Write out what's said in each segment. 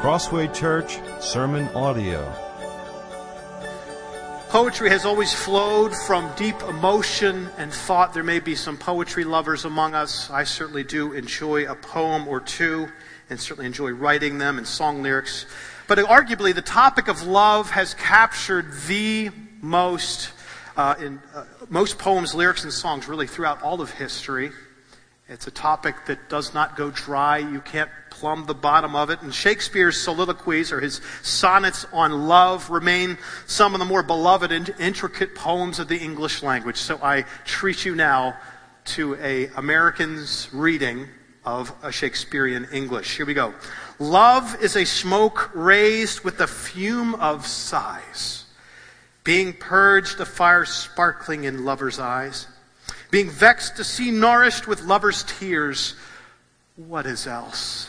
Crossway Church Sermon Audio. Poetry has always flowed from deep emotion and thought. There may be some poetry lovers among us. I certainly do enjoy a poem or two and certainly enjoy writing them and song lyrics. But arguably, the topic of love has captured the most, uh, in uh, most poems, lyrics, and songs really throughout all of history. It's a topic that does not go dry. You can't plumb the bottom of it. And Shakespeare's soliloquies or his sonnets on love remain some of the more beloved and intricate poems of the English language. So I treat you now to a American's reading of a Shakespearean English. Here we go. Love is a smoke raised with the fume of sighs, being purged a fire sparkling in lovers' eyes being vexed to see nourished with lovers' tears. What is else?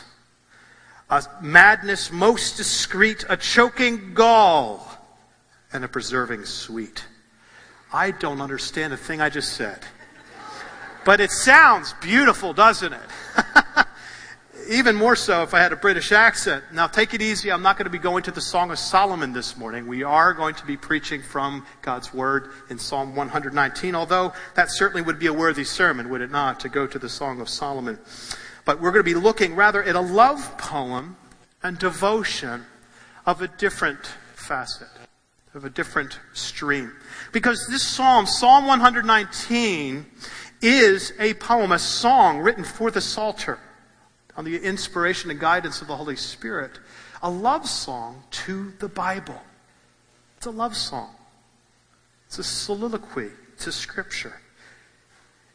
A madness most discreet, a choking gall, and a preserving sweet. I don't understand a thing I just said. But it sounds beautiful, doesn't it? even more so if I had a British accent. Now, take it easy. I'm not going to be going to the Song of Solomon this morning. We are going to be preaching from God's Word in Psalm 119, although that certainly would be a worthy sermon, would it not, to go to the Song of Solomon. But we're going to be looking rather at a love poem and devotion of a different facet, of a different stream. Because this psalm, Psalm 119, is a poem, a song written for the Psalter on the inspiration and guidance of the Holy Spirit, a love song to the Bible. It's a love song. It's a soliloquy to Scripture.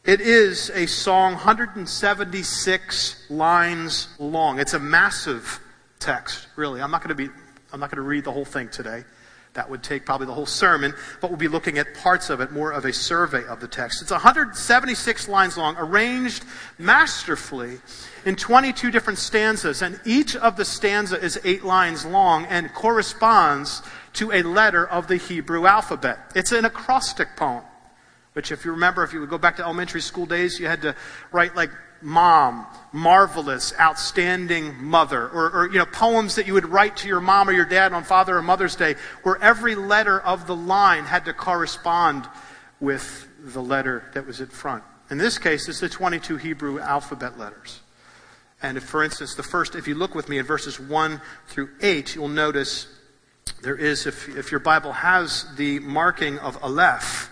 It is a song 176 lines long. It's a massive text, really. I'm not going to be I'm not going to read the whole thing today. That would take probably the whole sermon, but we'll be looking at parts of it, more of a survey of the text. It's 176 lines long, arranged masterfully in 22 different stanzas, and each of the stanza is eight lines long and corresponds to a letter of the Hebrew alphabet. It's an acrostic poem, which, if you remember, if you would go back to elementary school days, you had to write like mom, marvelous, outstanding mother, or, or, you know, poems that you would write to your mom or your dad on Father or Mother's Day, where every letter of the line had to correspond with the letter that was at front. In this case, it's the 22 Hebrew alphabet letters. And if, for instance, the first, if you look with me at verses 1 through 8, you'll notice there is, if, if your Bible has the marking of Aleph,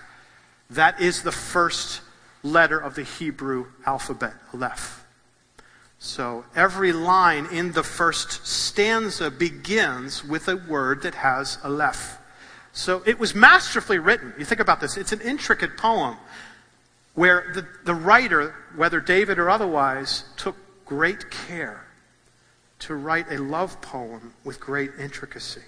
that is the first letter of the Hebrew alphabet, Aleph. So every line in the first stanza begins with a word that has Aleph. So it was masterfully written. You think about this, it's an intricate poem where the, the writer, whether David or otherwise, took great care to write a love poem with great intricacy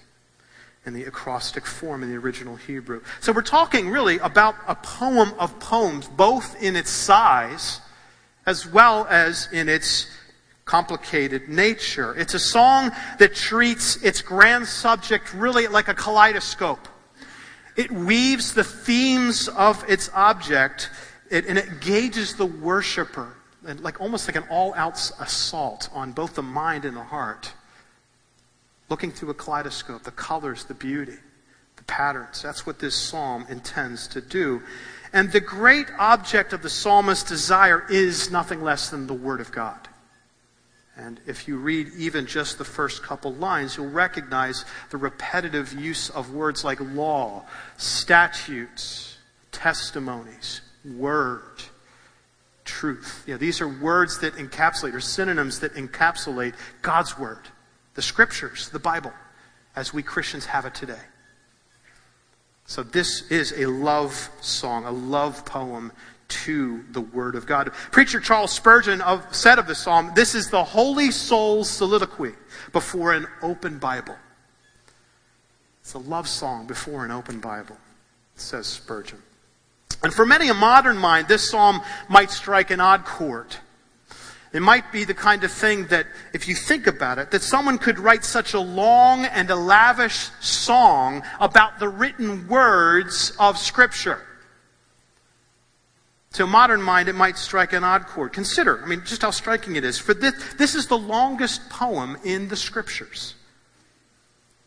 in the acrostic form in the original Hebrew. So we're talking really about a poem of poems, both in its size as well as in its complicated nature. It's a song that treats its grand subject really like a kaleidoscope. It weaves the themes of its object it, and it gauges the worshiper, like almost like an all-out assault on both the mind and the heart looking through a kaleidoscope, the colors, the beauty, the patterns. That's what this psalm intends to do. And the great object of the psalmist's desire is nothing less than the Word of God. And if you read even just the first couple lines, you'll recognize the repetitive use of words like law, statutes, testimonies, word, truth. Yeah, these are words that encapsulate, or synonyms that encapsulate God's Word the scriptures, the Bible, as we Christians have it today. So, this is a love song, a love poem to the Word of God. Preacher Charles Spurgeon of, said of the psalm, This is the holy soul's soliloquy before an open Bible. It's a love song before an open Bible, says Spurgeon. And for many a modern mind, this psalm might strike an odd chord. It might be the kind of thing that, if you think about it, that someone could write such a long and a lavish song about the written words of Scripture. To a modern mind, it might strike an odd chord. Consider, I mean, just how striking it is. For this, this is the longest poem in the Scriptures.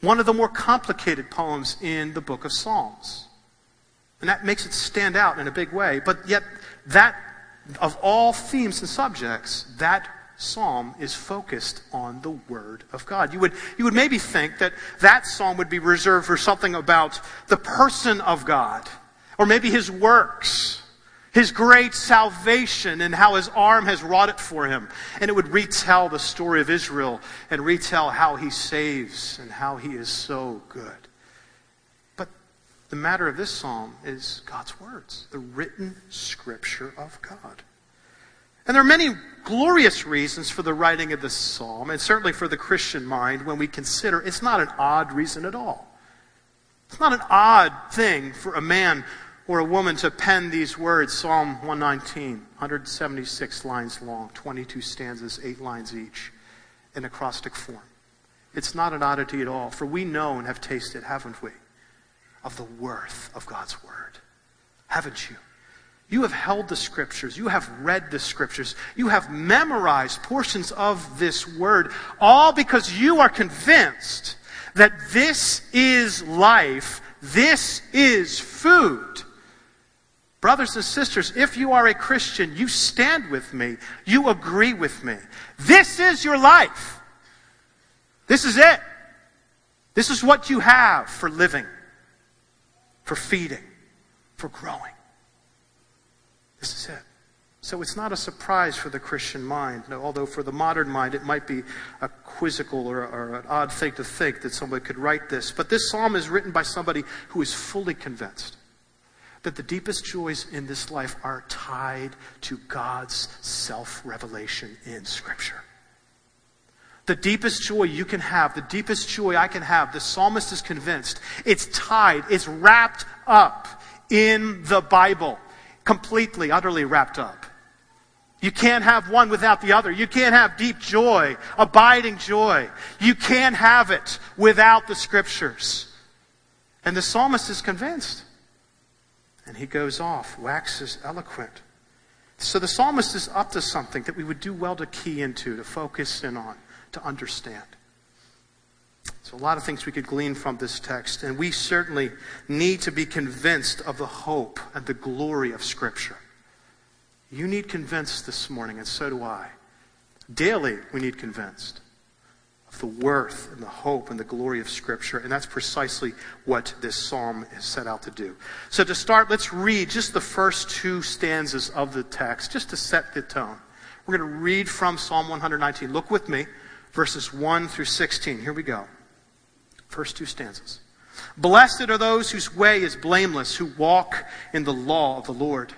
one of the more complicated poems in the book of Psalms. And that makes it stand out in a big way. But yet, that, of all themes and subjects, that psalm is focused on the Word of God. You would, you would maybe think that that psalm would be reserved for something about the person of God, or maybe His works, his great salvation and how his arm has wrought it for him. And it would retell the story of Israel and retell how he saves and how he is so good. The matter of this psalm is God's words, the written scripture of God. And there are many glorious reasons for the writing of this psalm, and certainly for the Christian mind when we consider it's not an odd reason at all. It's not an odd thing for a man or a woman to pen these words Psalm 119, 176 lines long, 22 stanzas, 8 lines each, in acrostic form. It's not an oddity at all, for we know and have tasted, haven't we, of the worth of God's Word. Haven't you? You have held the Scriptures. You have read the Scriptures. You have memorized portions of this Word, all because you are convinced that this is life, this is food Brothers and sisters, if you are a Christian, you stand with me. You agree with me. This is your life. This is it. This is what you have for living, for feeding, for growing. This is it. So it's not a surprise for the Christian mind, although for the modern mind it might be a quizzical or, or an odd thing to think that somebody could write this. But this psalm is written by somebody who is fully convinced that the deepest joys in this life are tied to God's self revelation in Scripture. The deepest joy you can have, the deepest joy I can have, the psalmist is convinced it's tied, it's wrapped up in the Bible. Completely, utterly wrapped up. You can't have one without the other. You can't have deep joy, abiding joy. You can't have it without the scriptures. And the psalmist is convinced. And he goes off, waxes eloquent. So the psalmist is up to something that we would do well to key into, to focus in on, to understand. So, a lot of things we could glean from this text, and we certainly need to be convinced of the hope and the glory of Scripture. You need convinced this morning, and so do I. Daily, we need convinced of the worth and the hope and the glory of Scripture. And that's precisely what this psalm is set out to do. So, to start, let's read just the first two stanzas of the text, just to set the tone. We're going to read from Psalm 119. Look with me, verses 1 through 16. Here we go. First two stanzas. Blessed are those whose way is blameless, who walk in the law of the Lord.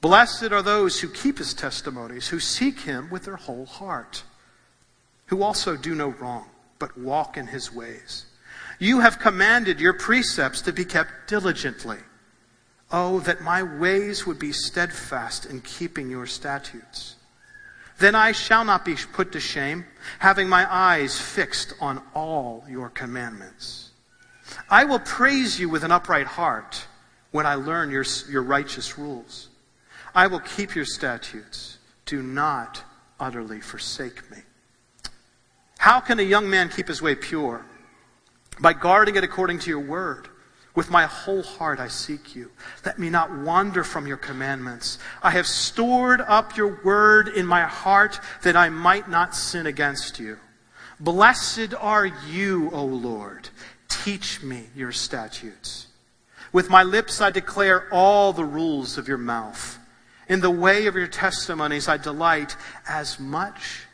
Blessed are those who keep his testimonies, who seek him with their whole heart who also do no wrong, but walk in his ways. You have commanded your precepts to be kept diligently. Oh, that my ways would be steadfast in keeping your statutes. Then I shall not be put to shame, having my eyes fixed on all your commandments. I will praise you with an upright heart when I learn your, your righteous rules. I will keep your statutes. Do not utterly forsake me. How can a young man keep his way pure? By guarding it according to your word. With my whole heart I seek you. Let me not wander from your commandments. I have stored up your word in my heart that I might not sin against you. Blessed are you, O Lord. Teach me your statutes. With my lips I declare all the rules of your mouth. In the way of your testimonies I delight as much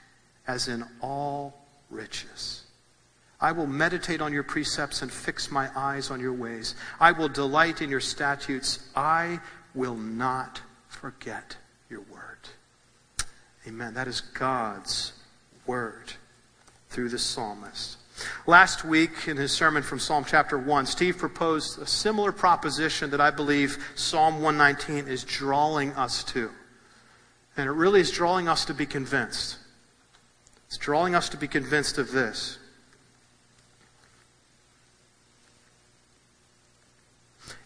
as in all riches. I will meditate on your precepts and fix my eyes on your ways. I will delight in your statutes. I will not forget your word. Amen. That is God's word through the psalmist. Last week, in his sermon from Psalm chapter 1, Steve proposed a similar proposition that I believe Psalm 119 is drawing us to. And it really is drawing us to be convinced it's drawing us to be convinced of this.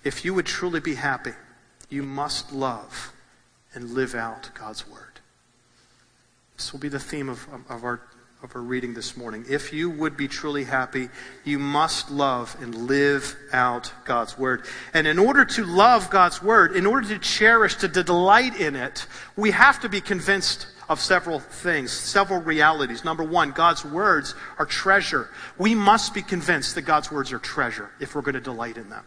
If you would truly be happy, you must love and live out God's word. This will be the theme of, um, of, our, of our reading this morning. If you would be truly happy, you must love and live out God's Word. And in order to love God's Word, in order to cherish, to delight in it, we have to be convinced of several things, several realities. Number one, God's words are treasure. We must be convinced that God's words are treasure if we're going to delight in them.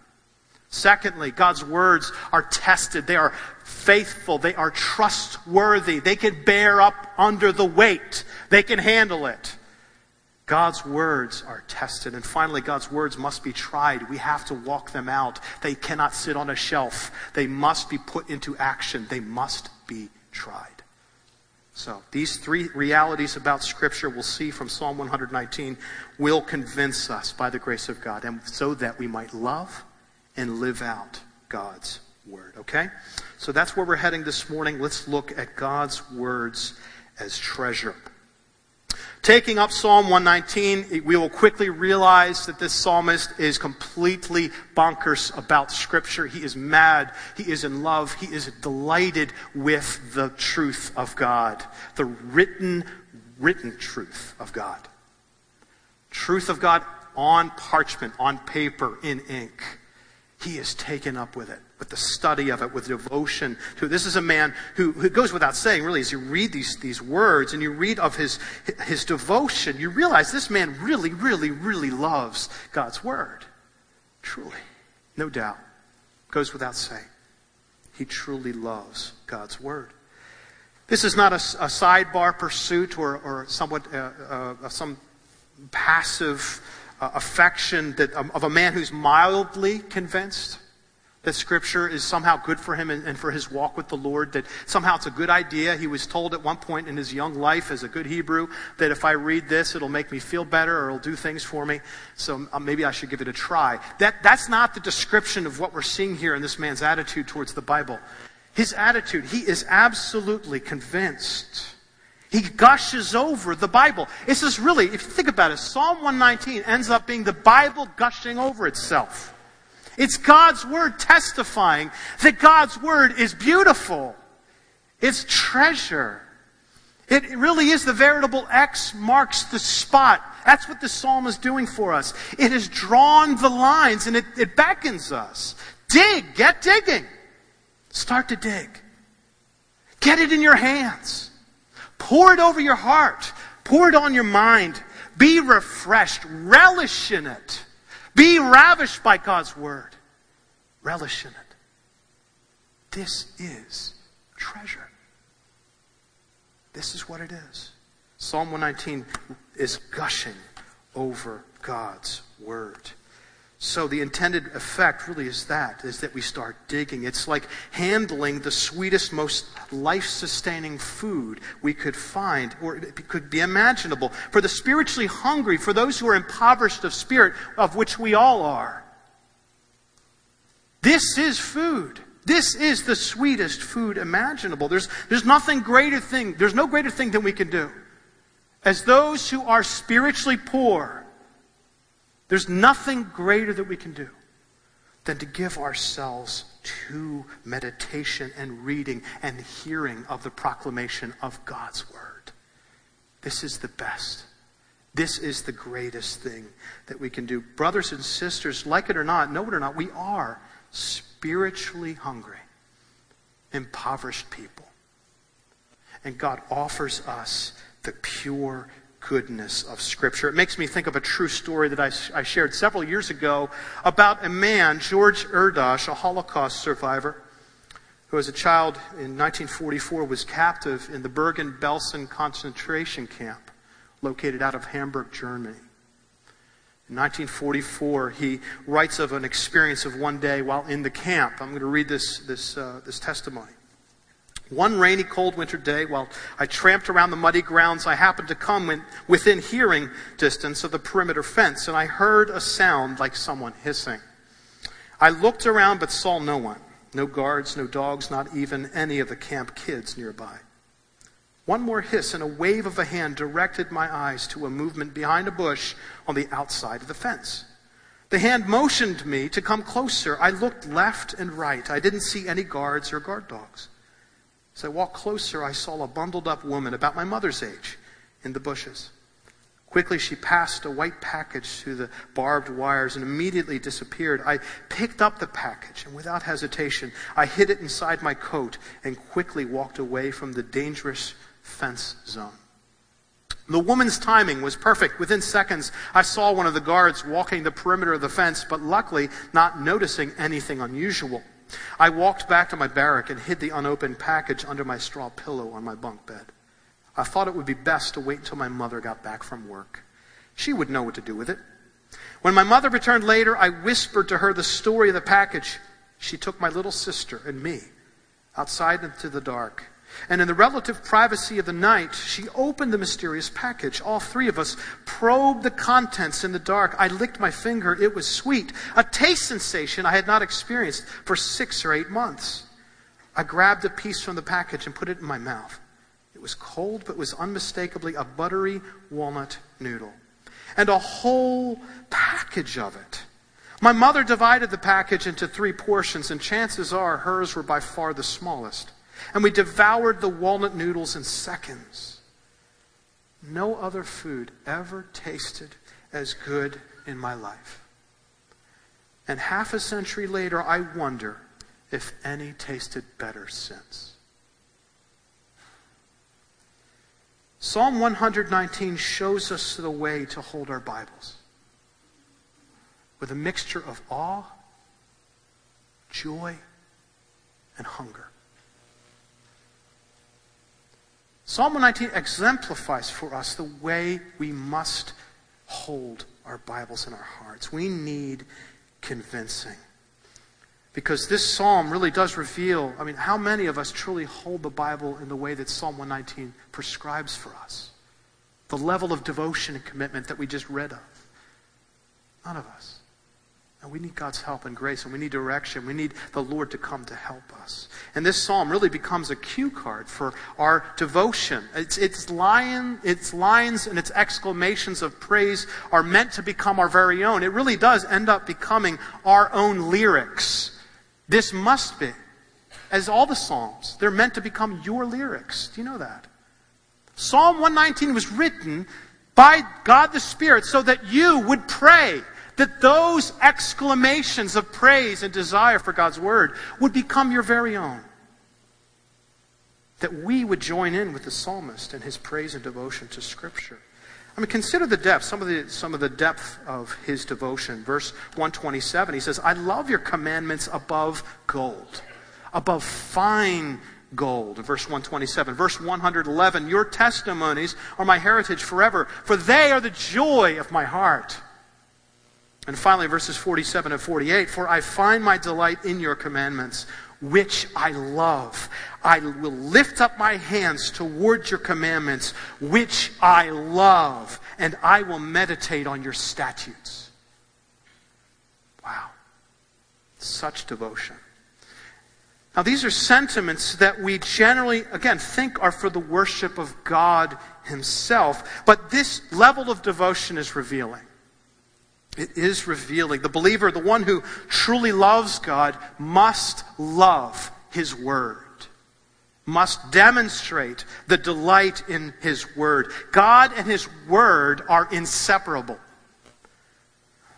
Secondly, God's words are tested. They are faithful. They are trustworthy. They can bear up under the weight. They can handle it. God's words are tested. And finally, God's words must be tried. We have to walk them out. They cannot sit on a shelf. They must be put into action. They must be tried. So, these three realities about Scripture we'll see from Psalm 119 will convince us by the grace of God, and so that we might love and live out God's Word. Okay? So, that's where we're heading this morning. Let's look at God's words as treasure. Taking up Psalm 119, we will quickly realize that this psalmist is completely bonkers about Scripture. He is mad. He is in love. He is delighted with the truth of God, the written, written truth of God. Truth of God on parchment, on paper, in ink. He is taken up with it with the study of it, with devotion to it. This is a man who, who goes without saying, really, as you read these, these words and you read of his, his devotion, you realize this man really, really, really loves God's word. Truly. No doubt. Goes without saying. He truly loves God's word. This is not a, a sidebar pursuit or, or somewhat uh, uh, some passive uh, affection that, um, of a man who's mildly convinced that Scripture is somehow good for him and, and, for his walk with the Lord, that somehow it's a good idea. He was told at one point in his young life, as a good Hebrew, that if I read this, it'll make me feel better or it'll do things for me. So uh, maybe I should give it a try. That, that's not the description of what we're seeing here in this man's attitude towards the Bible. His attitude, he is absolutely convinced. He gushes over the Bible. It's just really, if you think about it, Psalm 119 ends up being the Bible gushing over itself. It's God's Word testifying that God's Word is beautiful. It's treasure. It really is the veritable X marks the spot. That's what the psalm is doing for us. It has drawn the lines and it, it beckons us. Dig, get digging. Start to dig. Get it in your hands. Pour it over your heart. Pour it on your mind. Be refreshed. Relish in it. Be ravished by God's word. Relish in it. This is treasure. This is what it is. Psalm 119 is gushing over God's word. So the intended effect really is that, is that we start digging. It's like handling the sweetest, most life-sustaining food we could find, or it could be imaginable. For the spiritually hungry, for those who are impoverished of spirit, of which we all are. This is food. This is the sweetest food imaginable. There's, there's nothing greater thing, there's no greater thing than we can do. As those who are spiritually poor, there's nothing greater that we can do than to give ourselves to meditation and reading and hearing of the proclamation of God's Word. This is the best. This is the greatest thing that we can do. Brothers and sisters, like it or not, know it or not, we are spiritually hungry, impoverished people. And God offers us the pure goodness of Scripture. It makes me think of a true story that I, I shared several years ago about a man, George Erdos, a Holocaust survivor, who as a child in 1944 was captive in the Bergen-Belsen concentration camp located out of Hamburg, Germany. In 1944, he writes of an experience of one day while in the camp. I'm going to read this, this, uh, this testimony. One rainy, cold winter day, while I tramped around the muddy grounds, I happened to come within hearing distance of the perimeter fence, and I heard a sound like someone hissing. I looked around but saw no one no guards, no dogs, not even any of the camp kids nearby. One more hiss and a wave of a hand directed my eyes to a movement behind a bush on the outside of the fence. The hand motioned me to come closer. I looked left and right. I didn't see any guards or guard dogs. As I walked closer, I saw a bundled up woman about my mother's age in the bushes. Quickly, she passed a white package through the barbed wires and immediately disappeared. I picked up the package and without hesitation, I hid it inside my coat and quickly walked away from the dangerous fence zone. The woman's timing was perfect. Within seconds, I saw one of the guards walking the perimeter of the fence, but luckily not noticing anything unusual. I walked back to my barrack and hid the unopened package under my straw pillow on my bunk bed. I thought it would be best to wait until my mother got back from work. She would know what to do with it. When my mother returned later, I whispered to her the story of the package. She took my little sister and me outside into the dark. And in the relative privacy of the night, she opened the mysterious package. All three of us probed the contents in the dark. I licked my finger. It was sweet, a taste sensation I had not experienced for six or eight months. I grabbed a piece from the package and put it in my mouth It was cold, but was unmistakably a buttery walnut noodle. And a whole package of it. My mother divided the package into three portions, and chances are hers were by far the smallest. And we devoured the walnut noodles in seconds. No other food ever tasted as good in my life. And half a century later, I wonder if any tasted better since. Psalm 119 shows us the way to hold our Bibles with a mixture of awe, joy, and hunger. Psalm 119 exemplifies for us the way we must hold our Bibles in our hearts. We need convincing. Because this psalm really does reveal, I mean, how many of us truly hold the Bible in the way that Psalm 119 prescribes for us? The level of devotion and commitment that we just read of. None of us. And we need God's help and grace, and we need direction. We need the Lord to come to help us. And this psalm really becomes a cue card for our devotion. Its, its, lion, its lines and its exclamations of praise are meant to become our very own. It really does end up becoming our own lyrics this must be, as all the Psalms, they're meant to become your lyrics. Do you know that? Psalm 119 was written by God the Spirit so that you would pray that those exclamations of praise and desire for God's Word would become your very own. That we would join in with the psalmist in his praise and devotion to Scripture. I mean, consider the depth, some of the, some of the depth of his devotion. Verse 127, he says, I love your commandments above gold, above fine gold. Verse 127. Verse 111, your testimonies are my heritage forever, for they are the joy of my heart. And finally, verses 47 and 48, for I find my delight in your commandments which I love. I will lift up my hands towards your commandments, which I love, and I will meditate on your statutes. Wow. Such devotion. Now, these are sentiments that we generally, again, think are for the worship of God Himself, but this level of devotion is revealing. It is revealing. The believer, the one who truly loves God, must love His Word, must demonstrate the delight in His Word. God and His Word are inseparable.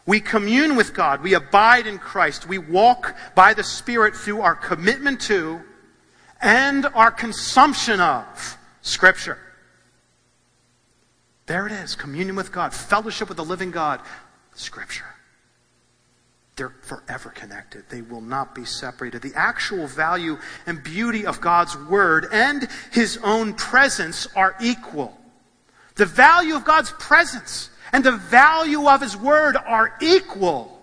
We commune with God, we abide in Christ, we walk by the Spirit through our commitment to and our consumption of Scripture. There it is communion with God, fellowship with the living God, Scripture. They're forever connected. They will not be separated. The actual value and beauty of God's Word and His own presence are equal. The value of God's presence and the value of His Word are equal.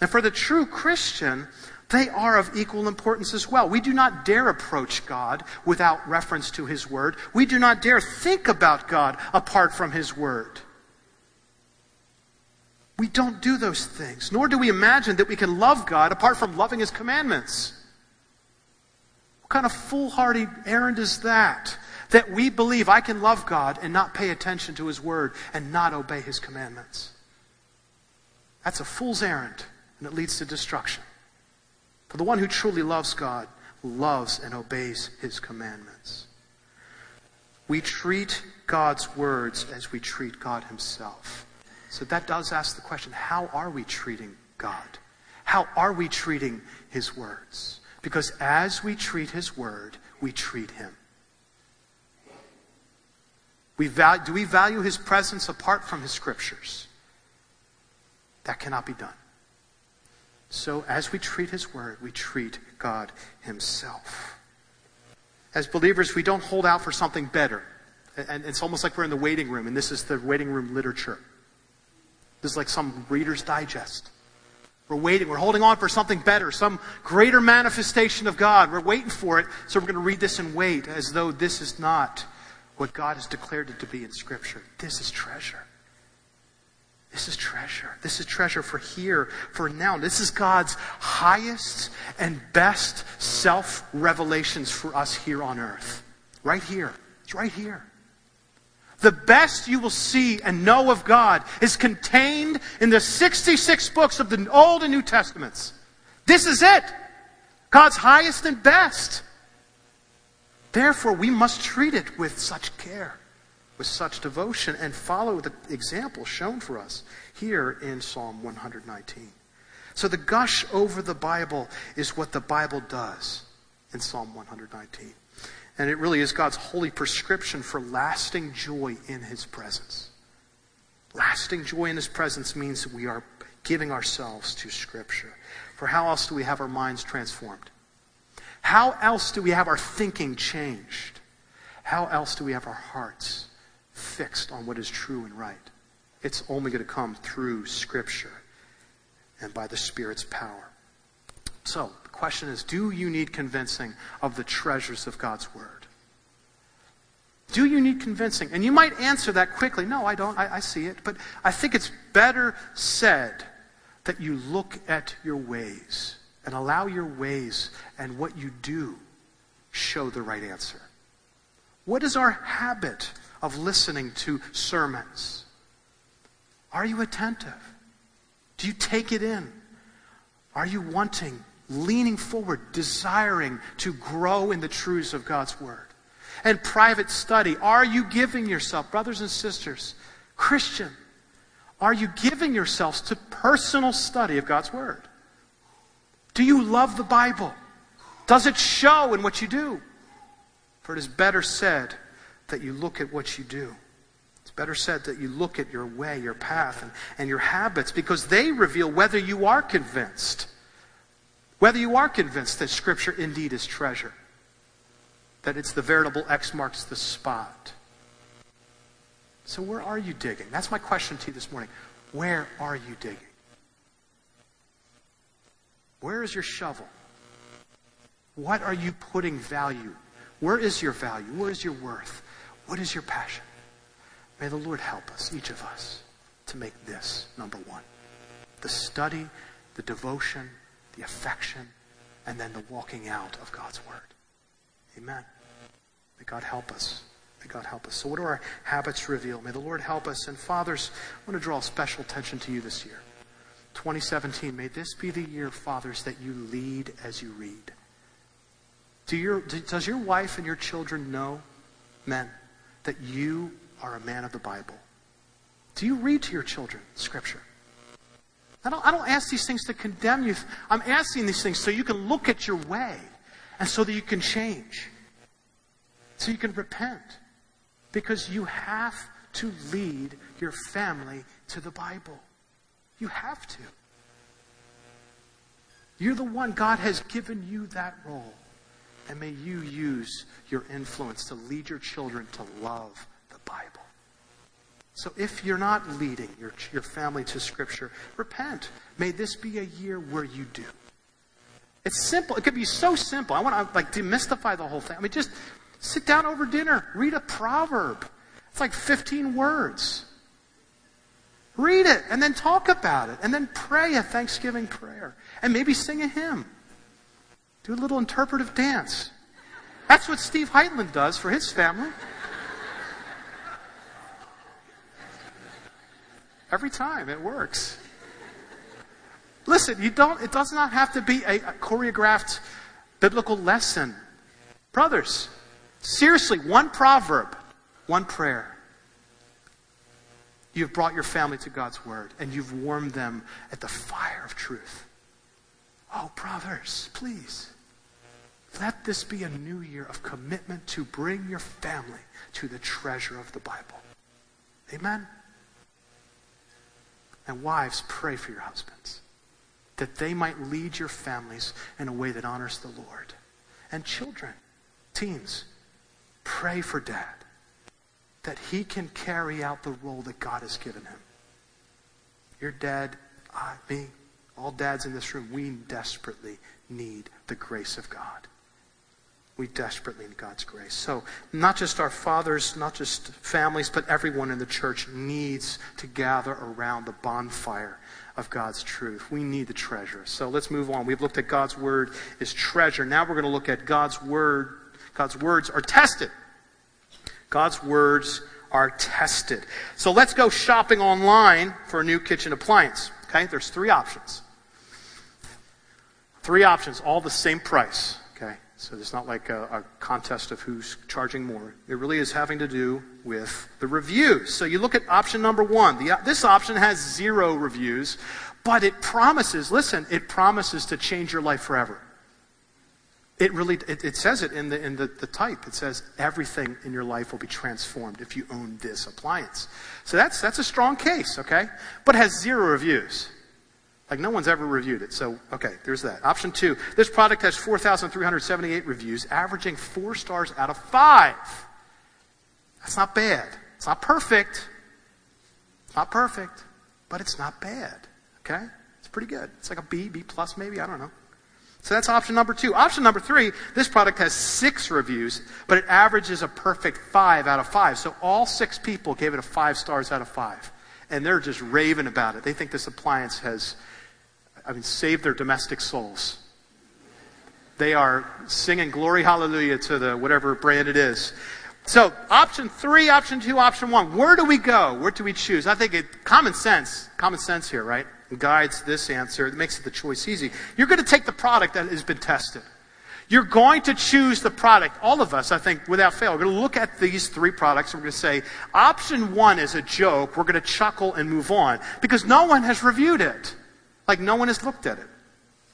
And for the true Christian, they are of equal importance as well. We do not dare approach God without reference to His Word. We do not dare think about God apart from His Word. We don't do those things, nor do we imagine that we can love God apart from loving His commandments. What kind of foolhardy errand is that? That we believe I can love God and not pay attention to His Word and not obey His commandments. That's a fool's errand, and it leads to destruction. For the one who truly loves God loves and obeys His commandments. We treat God's words as we treat God Himself. So that does ask the question how are we treating God? How are we treating His words? Because as we treat His word, we treat Him. We value, do we value His presence apart from His scriptures? That cannot be done. So as we treat His word, we treat God Himself. As believers, we don't hold out for something better. And it's almost like we're in the waiting room, and this is the waiting room literature. This is like some Reader's Digest. We're waiting. We're holding on for something better, some greater manifestation of God. We're waiting for it, so we're going to read this and wait as though this is not what God has declared it to be in Scripture. This is treasure. This is treasure. This is treasure for here, for now. This is God's highest and best self revelations for us here on earth. Right here. It's right here. The best you will see and know of God is contained in the 66 books of the Old and New Testaments. This is it. God's highest and best. Therefore, we must treat it with such care, with such devotion, and follow the example shown for us here in Psalm 119. So, the gush over the Bible is what the Bible does in Psalm 119. And it really is God's holy prescription for lasting joy in His presence. Lasting joy in His presence means that we are giving ourselves to Scripture. For how else do we have our minds transformed? How else do we have our thinking changed? How else do we have our hearts fixed on what is true and right? It's only going to come through Scripture and by the Spirit's power. So, question is do you need convincing of the treasures of God's Word? Do you need convincing? And you might answer that quickly. No, I don't. I, I, see it. But I think it's better said that you look at your ways and allow your ways and what you do show the right answer. What is our habit of listening to sermons? Are you attentive? Do you take it in? Are you wanting leaning forward, desiring to grow in the truths of God's Word. And private study. Are you giving yourself, brothers and sisters, Christian, are you giving yourselves to personal study of God's Word? Do you love the Bible? Does it show in what you do? For it is better said that you look at what you do. It's better said that you look at your way, your path, and, and your habits because they reveal whether you are convinced whether you are convinced that Scripture indeed is treasure, that it's the veritable X marks the spot. So, where are you digging? That's my question to you this morning. Where are you digging? Where is your shovel? What are you putting value? Where is your value? Where is your worth? What is your passion? May the Lord help us, each of us, to make this number one the study, the devotion, the affection, and then the walking out of God's Word. Amen. May God help us. May God help us. So, what do our habits reveal? May the Lord help us. And, fathers, I want to draw special attention to you this year. 2017, may this be the year, fathers, that you lead as you read. Do your, does your wife and your children know, men, that you are a man of the Bible? Do you read to your children Scripture? I don't, I don't ask these things to condemn you. I'm asking these things so you can look at your way and so that you can change. So you can repent. Because you have to lead your family to the Bible. You have to. You're the one, God has given you that role. And may you use your influence to lead your children to love. So if you're not leading your, your family to Scripture, repent. May this be a year where you do. It's simple. It could be so simple. I want to like demystify the whole thing. I mean, just sit down over dinner, read a proverb. It's like 15 words. Read it and then talk about it and then pray a Thanksgiving prayer and maybe sing a hymn. Do a little interpretive dance. That's what Steve Heitland does for his family. Every time it works. Listen, you don't, it does not have to be a, a choreographed biblical lesson. Brothers, seriously, one proverb, one prayer. You've brought your family to God's word and you've warmed them at the fire of truth. Oh, brothers, please. Let this be a new year of commitment to bring your family to the treasure of the Bible. Amen? And wives, pray for your husbands that they might lead your families in a way that honors the Lord. And children, teens, pray for dad that he can carry out the role that God has given him. Your dad, I, me, all dads in this room, we desperately need the grace of God. We desperately need God's grace. So, not just our fathers, not just families, but everyone in the church needs to gather around the bonfire of God's truth. We need the treasure. So, let's move on. We've looked at God's word is treasure. Now we're going to look at God's word. God's words are tested. God's words are tested. So, let's go shopping online for a new kitchen appliance. Okay? There's three options. Three options, all the same price. So it's not like a, a, contest of who's charging more. It really is having to do with the reviews. So you look at option number one. The, this option has zero reviews, but it promises, listen, it promises to change your life forever. It really, it, it says it in, the, in the, the type. It says everything in your life will be transformed if you own this appliance. So that's, that's a strong case, okay? But has zero reviews. Like no one's ever reviewed it. So, okay, there's that. Option two. This product has 4,378 reviews, averaging four stars out of five. That's not bad. It's not perfect. It's not perfect, but it's not bad. Okay? It's pretty good. It's like a B, B plus maybe. I don't know. So that's option number two. Option number three, this product has six reviews, but it averages a perfect five out of five. So all six people gave it a five stars out of five. And they're just raving about it. They think this appliance has I mean, save their domestic souls. They are singing glory hallelujah to the whatever brand it is. So, option three, option two, option one. Where do we go? Where do we choose? I think it, common sense, common sense here, right? Guides this answer. It makes the choice easy. You're going to take the product that has been tested. You're going to choose the product. All of us, I think, without fail, we're going to look at these three products and we're going to say, option one is a joke. We're going to chuckle and move on because no one has reviewed it. Like no one has looked at it.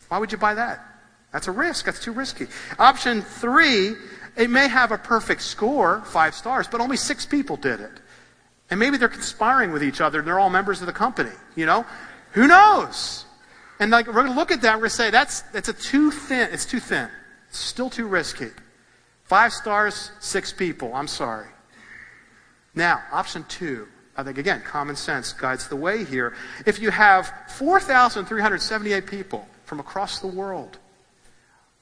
Why would you buy that? That's a risk. That's too risky. Option three, it may have a perfect score, five stars, but only six people did it. And maybe they're conspiring with each other and they're all members of the company, you know? Who knows? And like we're gonna look at that we're gonna say that's that's a too thin, it's too thin. It's still too risky. Five stars, six people. I'm sorry. Now, option two. I think, again, common sense guides the way here. If you have 4,378 people from across the world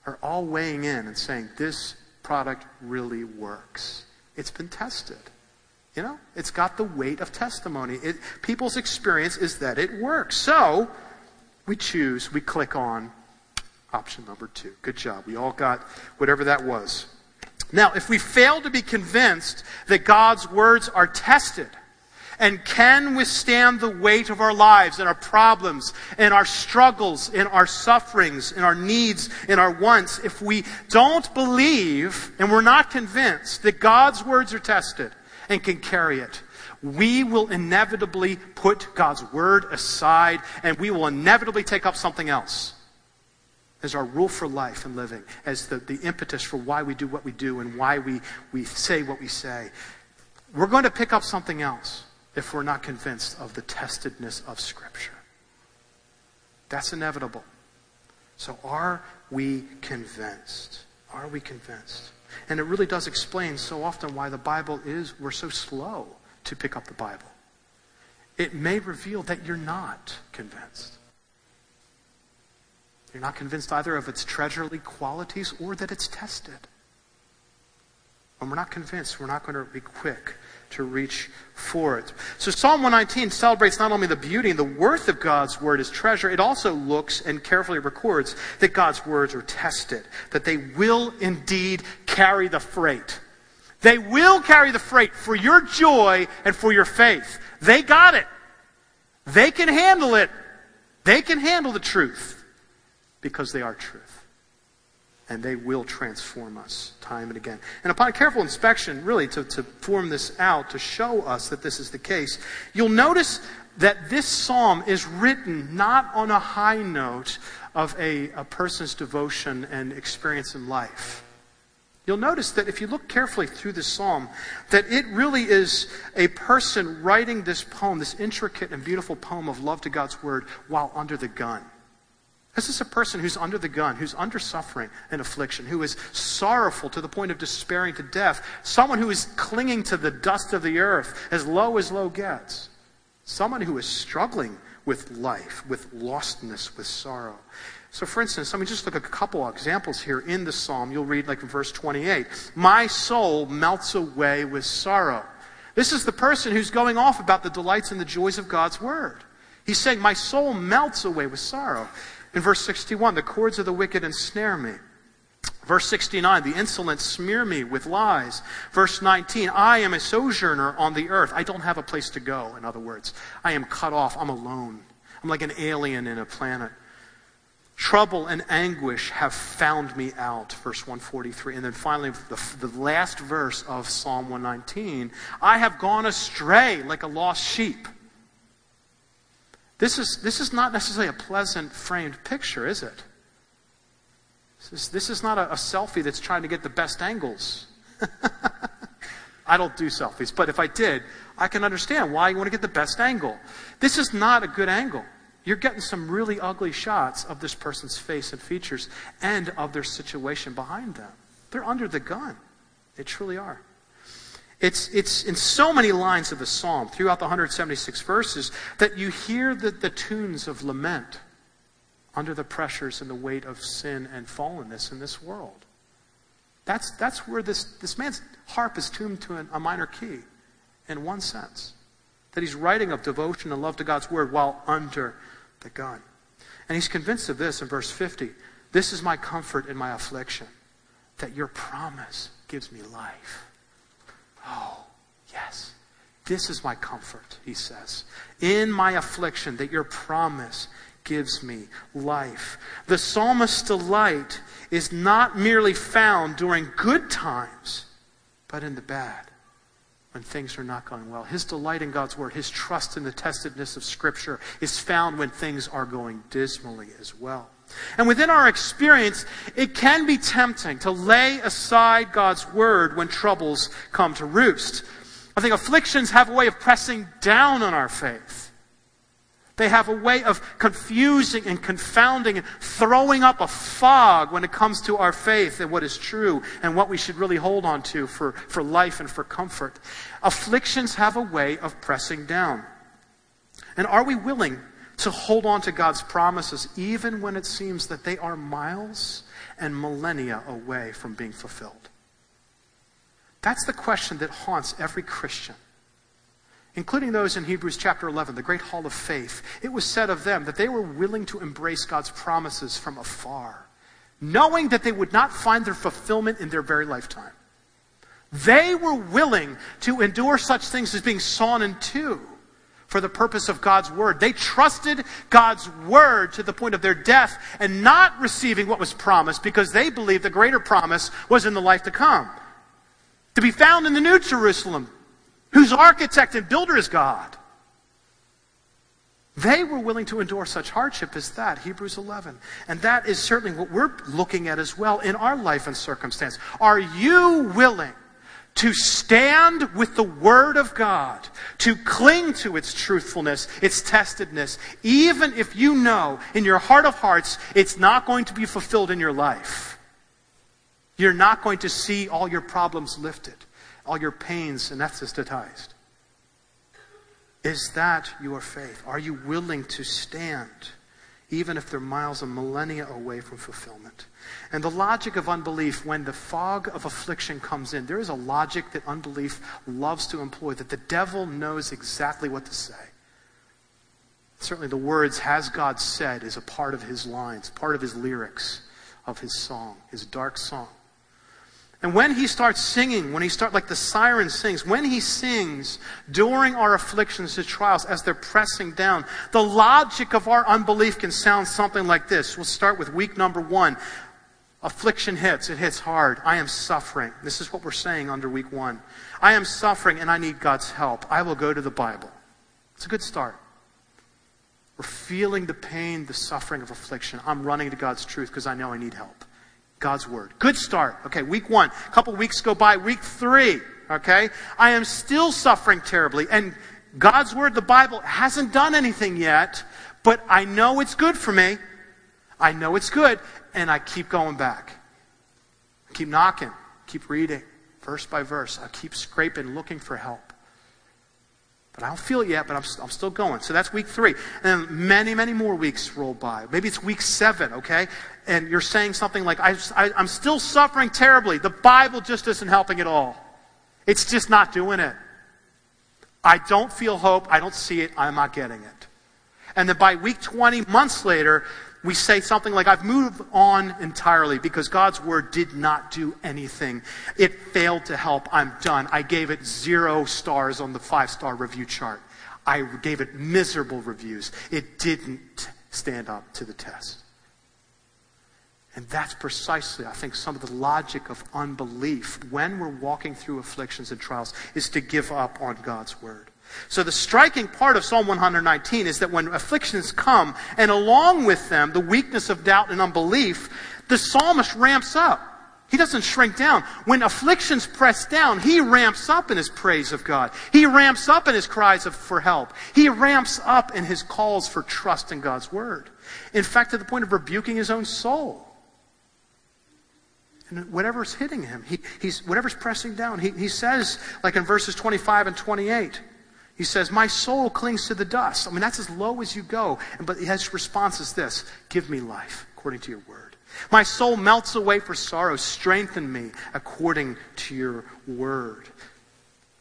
are all weighing in and saying, this product really works, it's been tested. You know, it's got the weight of testimony. It, people's experience is that it works. So, we choose, we click on option number two. Good job. We all got whatever that was. Now, if we fail to be convinced that God's words are tested, and can withstand the weight of our lives and our problems and our struggles and our sufferings and our needs and our wants if we don't believe and we're not convinced that God's words are tested and can carry it. We will inevitably put God's word aside and we will inevitably take up something else as our rule for life and living, as the, the impetus for why we do what we do and why we, we say what we say. We're going to pick up something else if we're not convinced of the testedness of Scripture. That's inevitable. So, are we convinced? Are we convinced? And it really does explain so often why the Bible is, we're so slow to pick up the Bible. It may reveal that you're not convinced. You're not convinced either of its treasurely qualities or that it's tested. When we're not convinced, we're not going to be quick to reach for it. So Psalm 119 celebrates not only the beauty and the worth of God's word as treasure, it also looks and carefully records that God's words are tested, that they will indeed carry the freight. They will carry the freight for your joy and for your faith. They got it. They can handle it. They can handle the truth because they are truth. And they will transform us time and again. And upon careful inspection, really, to, to form this out, to show us that this is the case, you'll notice that this psalm is written not on a high note of a, a person's devotion and experience in life. You'll notice that if you look carefully through this psalm, that it really is a person writing this poem, this intricate and beautiful poem of love to God's word, while under the gun. This is a person who's under the gun, who's under suffering and affliction, who is sorrowful to the point of despairing to death, someone who is clinging to the dust of the earth as low as low gets, someone who is struggling with life, with lostness, with sorrow. So, for instance, let me just look at a couple examples here in the psalm. You'll read, like in verse 28 My soul melts away with sorrow. This is the person who's going off about the delights and the joys of God's word. He's saying, My soul melts away with sorrow. In verse 61, the cords of the wicked ensnare me. Verse 69, the insolent smear me with lies. Verse 19, I am a sojourner on the earth. I don't have a place to go, in other words. I am cut off. I'm alone. I'm like an alien in a planet. Trouble and anguish have found me out, verse 143. And then finally, the, the last verse of Psalm 119 I have gone astray like a lost sheep. This is, this is not necessarily a pleasant framed picture, is it? This is, this is not a, a selfie that's trying to get the best angles. I don't do selfies, but if I did, I can understand why you want to get the best angle. This is not a good angle. You're getting some really ugly shots of this person's face and features and of their situation behind them. They're under the gun. They truly are. It's, it's in so many lines of the psalm, throughout the 176 verses, that you hear the, the tunes of lament under the pressures and the weight of sin and fallenness in this world. That's, that's where this, this man's harp is tuned to a minor key, in one sense. That he's writing of devotion and love to God's word while under the gun. And he's convinced of this in verse 50 This is my comfort in my affliction, that your promise gives me life. Oh, yes. This is my comfort, he says. In my affliction, that your promise gives me life. The psalmist's delight is not merely found during good times, but in the bad, when things are not going well. His delight in God's word, his trust in the testedness of Scripture is found when things are going dismally as well. And within our experience, it can be tempting to lay aside God's word when troubles come to roost. I think afflictions have a way of pressing down on our faith. They have a way of confusing and confounding and throwing up a fog when it comes to our faith and what is true and what we should really hold on to for, for life and for comfort. Afflictions have a way of pressing down. And are we willing to hold on to God's promises, even when it seems that they are miles and millennia away from being fulfilled? That's the question that haunts every Christian, including those in Hebrews chapter 11, the great hall of faith. It was said of them that they were willing to embrace God's promises from afar, knowing that they would not find their fulfillment in their very lifetime. They were willing to endure such things as being sawn in two for the purpose of God's word. They trusted God's word to the point of their death and not receiving what was promised because they believed the greater promise was in the life to come. To be found in the New Jerusalem, whose architect and builder is God. They were willing to endure such hardship as that, Hebrews 11. And that is certainly what we're looking at as well in our life and circumstance. Are you willing to stand with the Word of God, to cling to its truthfulness, its testedness, even if you know in your heart of hearts it's not going to be fulfilled in your life. You're not going to see all your problems lifted, all your pains anesthetized. Is that your faith? Are you willing to stand, even if they're miles and millennia away from fulfillment? And the logic of unbelief, when the fog of affliction comes in, there is a logic that unbelief loves to employ, that the devil knows exactly what to say. Certainly, the words, has God said, is a part of his lines, part of his lyrics of his song, his dark song. And when he starts singing, when he starts, like the siren sings, when he sings during our afflictions and trials as they're pressing down, the logic of our unbelief can sound something like this. We'll start with week number one. Affliction hits. It hits hard. I am suffering. This is what we're saying under week one. I am suffering and I need God's help. I will go to the Bible. It's a good start. We're feeling the pain, the suffering of affliction. I'm running to God's truth because I know I need help. God's word. Good start. Okay, week one. A couple weeks go by. Week three. Okay, I am still suffering terribly. And God's word, the Bible, hasn't done anything yet, but I know it's good for me. I know it's good and I keep going back. I keep knocking, keep reading, verse by verse. I keep scraping, looking for help. But I don't feel it yet, but I'm, I'm still going. So that's week three. And then many, many more weeks roll by. Maybe it's week seven, okay? And you're saying something like, I, I, I'm still suffering terribly. The Bible just isn't helping at all. It's just not doing it. I don't feel hope. I don't see it. I'm not getting it. And then by week 20, months later, we say something like, I've moved on entirely because God's word did not do anything. It failed to help. I'm done. I gave it zero stars on the five star review chart. I gave it miserable reviews. It didn't stand up to the test. And that's precisely, I think, some of the logic of unbelief when we're walking through afflictions and trials is to give up on God's word. So the striking part of Psalm 119 is that when afflictions come, and along with them, the weakness of doubt and unbelief, the psalmist ramps up. He doesn't shrink down. When afflictions press down, he ramps up in his praise of God. He ramps up in his cries of, for help. He ramps up in his calls for trust in God's word. In fact, to the point of rebuking his own soul. And whatever's hitting him, he, he's, whatever's pressing down, he, he says, like in verses 25 and 28, he says, My soul clings to the dust. I mean, that's as low as you go. But his response is this Give me life according to your word. My soul melts away for sorrow. Strengthen me according to your word.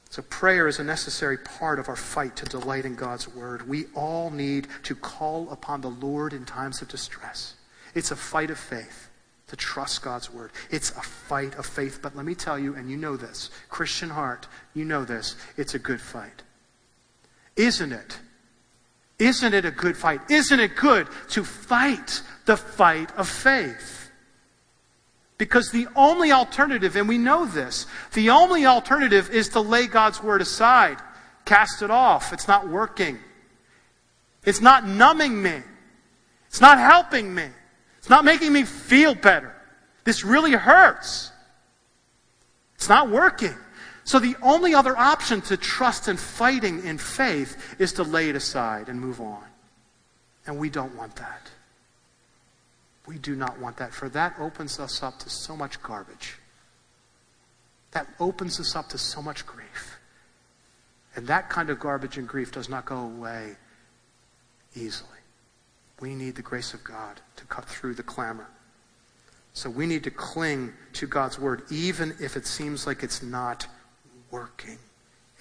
So, prayer is a necessary part of our fight to delight in God's word. We all need to call upon the Lord in times of distress. It's a fight of faith to trust God's word. It's a fight of faith. But let me tell you, and you know this, Christian heart, you know this, it's a good fight. Isn't it? Isn't it a good fight? Isn't it good to fight the fight of faith? Because the only alternative, and we know this, the only alternative is to lay God's word aside, cast it off. It's not working. It's not numbing me. It's not helping me. It's not making me feel better. This really hurts. It's not working. So the only other option to trust and fighting in faith is to lay it aside and move on. And we don't want that. We do not want that, for that opens us up to so much garbage. That opens us up to so much grief. And that kind of garbage and grief does not go away easily. We need the grace of God to cut through the clamor. So we need to cling to God's word, even if it seems like it's not working.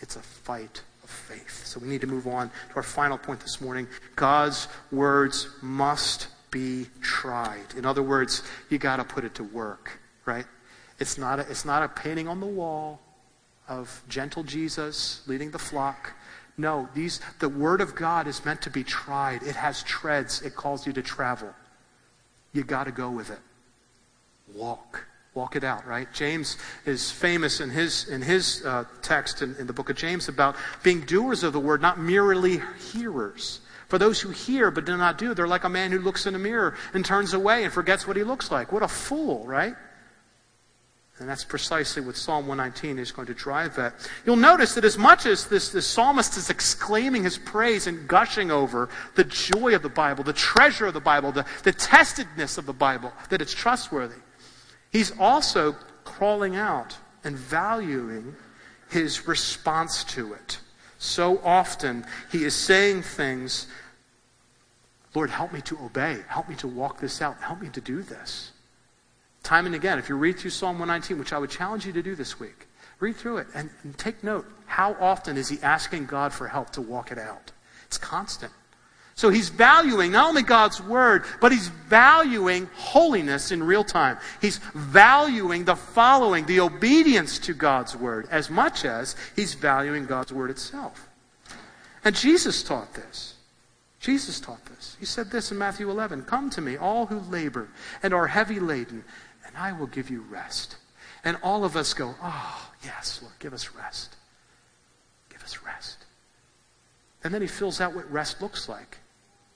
It's a fight of faith. So we need to move on to our final point this morning. God's words must be tried. In other words, you got to put it to work, right? It's not, a, it's not a painting on the wall of gentle Jesus leading the flock. No, these, the Word of God is meant to be tried. It has treads. It calls you to travel. You got to go with it. Walk. Walk it out, right? James is famous in his, in his uh, text in, in the book of James about being doers of the word, not merely hearers. For those who hear but do not do, they're like a man who looks in a mirror and turns away and forgets what he looks like. What a fool, right? And that's precisely what Psalm 119 is going to drive at. You'll notice that as much as this, this psalmist is exclaiming his praise and gushing over the joy of the Bible, the treasure of the Bible, the, the testedness of the Bible, that it's trustworthy, He's also crawling out and valuing his response to it. So often he is saying things, Lord, help me to obey. Help me to walk this out. Help me to do this. Time and again, if you read through Psalm 119, which I would challenge you to do this week, read through it and, and take note. How often is he asking God for help to walk it out? It's constant. So he's valuing not only God's word, but he's valuing holiness in real time. He's valuing the following, the obedience to God's word, as much as he's valuing God's word itself. And Jesus taught this. Jesus taught this. He said this in Matthew 11 Come to me, all who labor and are heavy laden, I will give you rest. And all of us go, Oh, yes, Lord, give us rest. Give us rest. And then he fills out what rest looks like,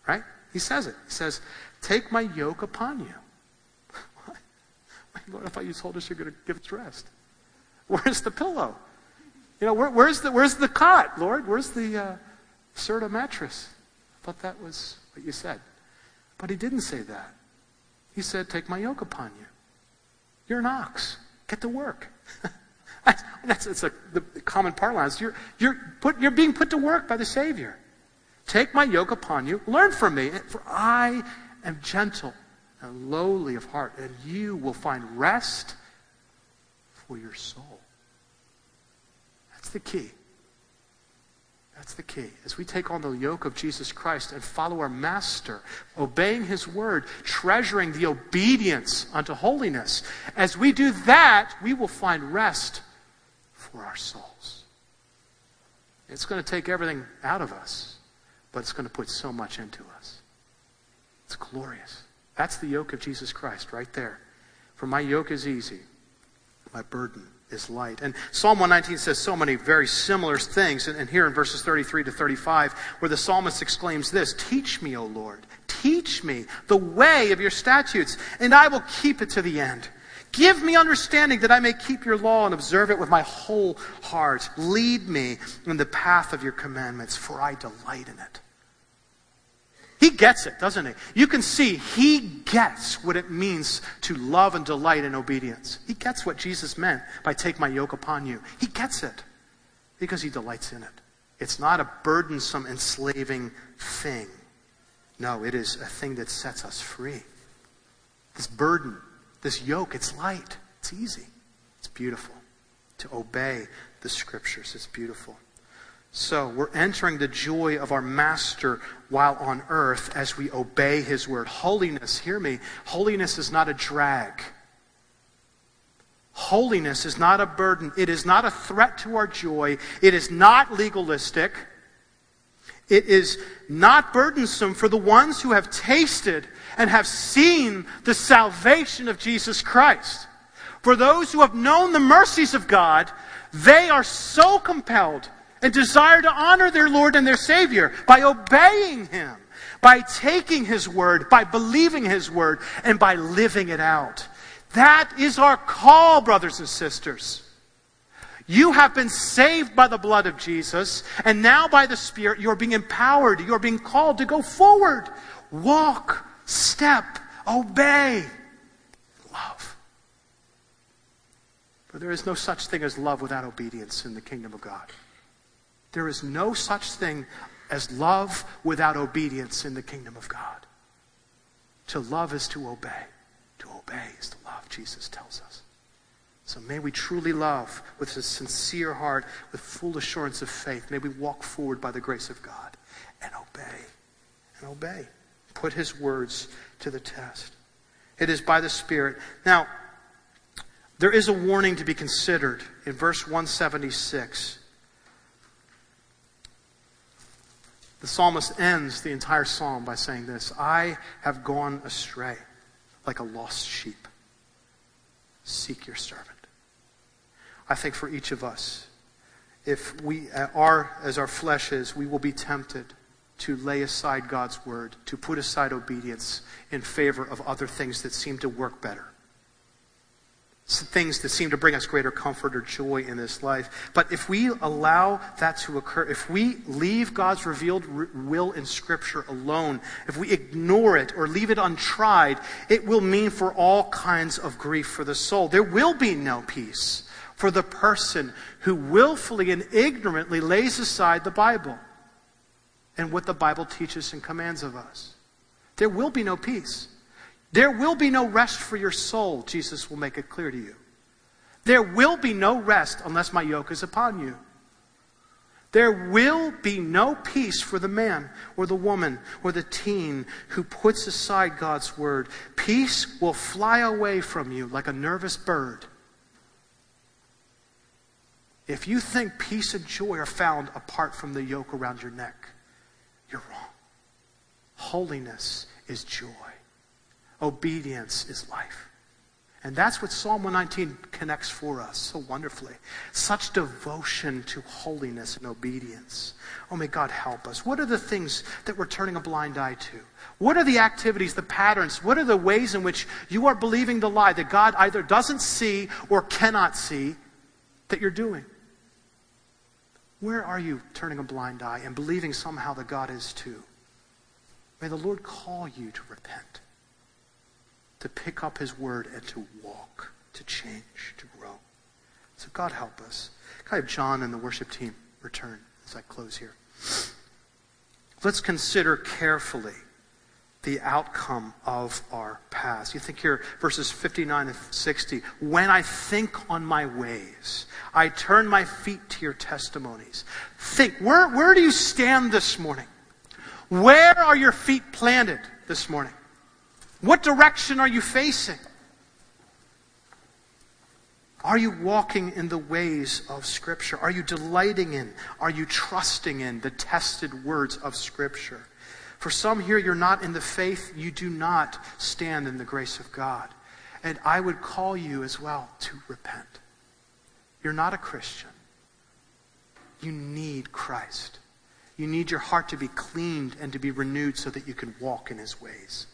right? He says it. He says, Take my yoke upon you. What? Lord, if I you told us you're going to give us rest. Where's the pillow? You know, where, where's, the, where's the cot, Lord? Where's the uh, Serta mattress? I thought that was what you said. But he didn't say that. He said, Take my yoke upon you. You're an ox. Get to work. that's, that's a, the common parlance. You're, you're, put, you're being put to work by the Savior. Take my yoke upon you. Learn from me, for I am gentle and lowly of heart, and you will find rest for your soul. That's the key. That's the key. As we take on the yoke of Jesus Christ and follow our Master, obeying His word, treasuring the obedience unto holiness, as we do that, we will find rest for our souls. It's going to take everything out of us, but it's going to put so much into us. It's glorious. That's the yoke of Jesus Christ right there. For my yoke is easy, my burden is light. And Psalm 119 says so many very similar things. And, and here in verses 33 to 35, where the psalmist exclaims this Teach me, O Lord, teach me the way of your statutes, and I will keep it to the end. Give me understanding that I may keep your law and observe it with my whole heart. Lead me in the path of your commandments, for I delight in it. He gets it, doesn't he? You can see he gets what it means to love and delight in obedience. He gets what Jesus meant by take my yoke upon you. He gets it because he delights in it. It's not a burdensome, enslaving thing. No, it is a thing that sets us free. This burden, this yoke, it's light. It's easy. It's beautiful. To obey the scriptures, it's beautiful. So we're entering the joy of our Master while on earth as we obey His word. Holiness, hear me, holiness is not a drag. Holiness is not a burden. It is not a threat to our joy. It is not legalistic. It is not burdensome for the ones who have tasted and have seen the salvation of Jesus Christ. For those who have known the mercies of God, they are so compelled and desire to honor their Lord and their Savior by obeying Him, by taking His word, by believing His word, and by living it out. That is our call, brothers and sisters. You have been saved by the blood of Jesus, and now by the Spirit, you're being empowered, you're being called to go forward, walk, step, obey, love. For there is no such thing as love without obedience in the kingdom of God. There is no such thing as love without obedience in the kingdom of God. To love is to obey. To obey is to love, Jesus tells us. So may we truly love with a sincere heart, with full assurance of faith. May we walk forward by the grace of God and obey. And obey. Put his words to the test. It is by the Spirit. Now, there is a warning to be considered in verse 176. The psalmist ends the entire psalm by saying this I have gone astray like a lost sheep. Seek your servant. I think for each of us, if we uh, are as our flesh is, we will be tempted to lay aside God's word, to put aside obedience in favor of other things that seem to work better things that seem to bring us greater comfort or joy in this life. But if we allow that to occur, if we leave God's revealed will in Scripture alone, if we ignore it or leave it untried, it will mean for all kinds of grief for the soul. There will be no peace for the person who willfully and ignorantly lays aside the Bible and what the Bible teaches and commands of us. There will be no peace. There will be no rest for your soul, Jesus will make it clear to you. There will be no rest unless my yoke is upon you. There will be no peace for the man or the woman or the teen who puts aside God's word. Peace will fly away from you like a nervous bird. If you think peace and joy are found apart from the yoke around your neck, you're wrong. Holiness is joy. Obedience is life. And that's what Psalm 119 connects for us so wonderfully. Such devotion to holiness and obedience. Oh, may God help us. What are the things that we're turning a blind eye to? What are the activities, the patterns? What are the ways in which you are believing the lie that God either doesn't see or cannot see that you're doing? Where are you turning a blind eye and believing somehow that God is too? May the Lord call you to repent to pick up his word and to walk, to change, to grow. So God help us. Can I have John and the worship team return as I close here? Let's consider carefully the outcome of our past. You think here, verses 59 and 60. When I think on my ways, I turn my feet to your testimonies. Think, where, where do you stand this morning? Where are your feet planted this morning? What direction are you facing? Are you walking in the ways of Scripture? Are you delighting in, are you trusting in the tested words of Scripture? For some here, you're not in the faith, you do not stand in the grace of God. And I would call you as well to repent. You're not a Christian. You need Christ. You need your heart to be cleaned and to be renewed so that you can walk in his ways.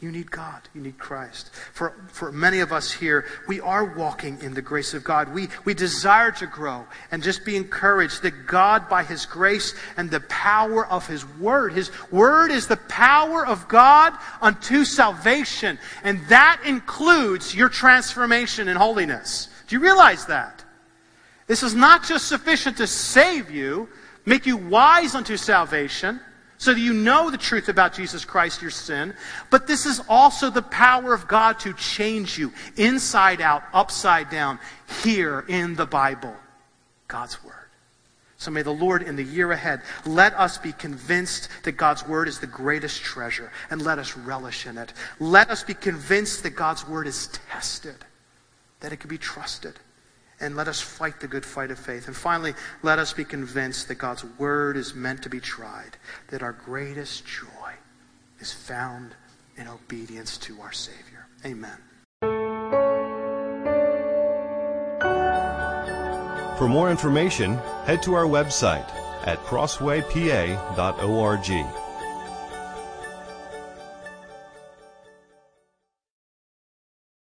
You need God. You need Christ. For, for many of us here, we are walking in the grace of God. We, we desire to grow and just be encouraged that God, by His grace and the power of His Word, His Word is the power of God unto salvation. And that includes your transformation and holiness. Do you realize that? This is not just sufficient to save you, make you wise unto salvation so that you know the truth about Jesus Christ, your sin. But this is also the power of God to change you inside out, upside down, here in the Bible, God's Word. So may the Lord in the year ahead let us be convinced that God's Word is the greatest treasure and let us relish in it. Let us be convinced that God's Word is tested, that it can be trusted and let us fight the good fight of faith. And finally, let us be convinced that God's word is meant to be tried, that our greatest joy is found in obedience to our Savior. Amen. For more information, head to our website at crosswaypa.org.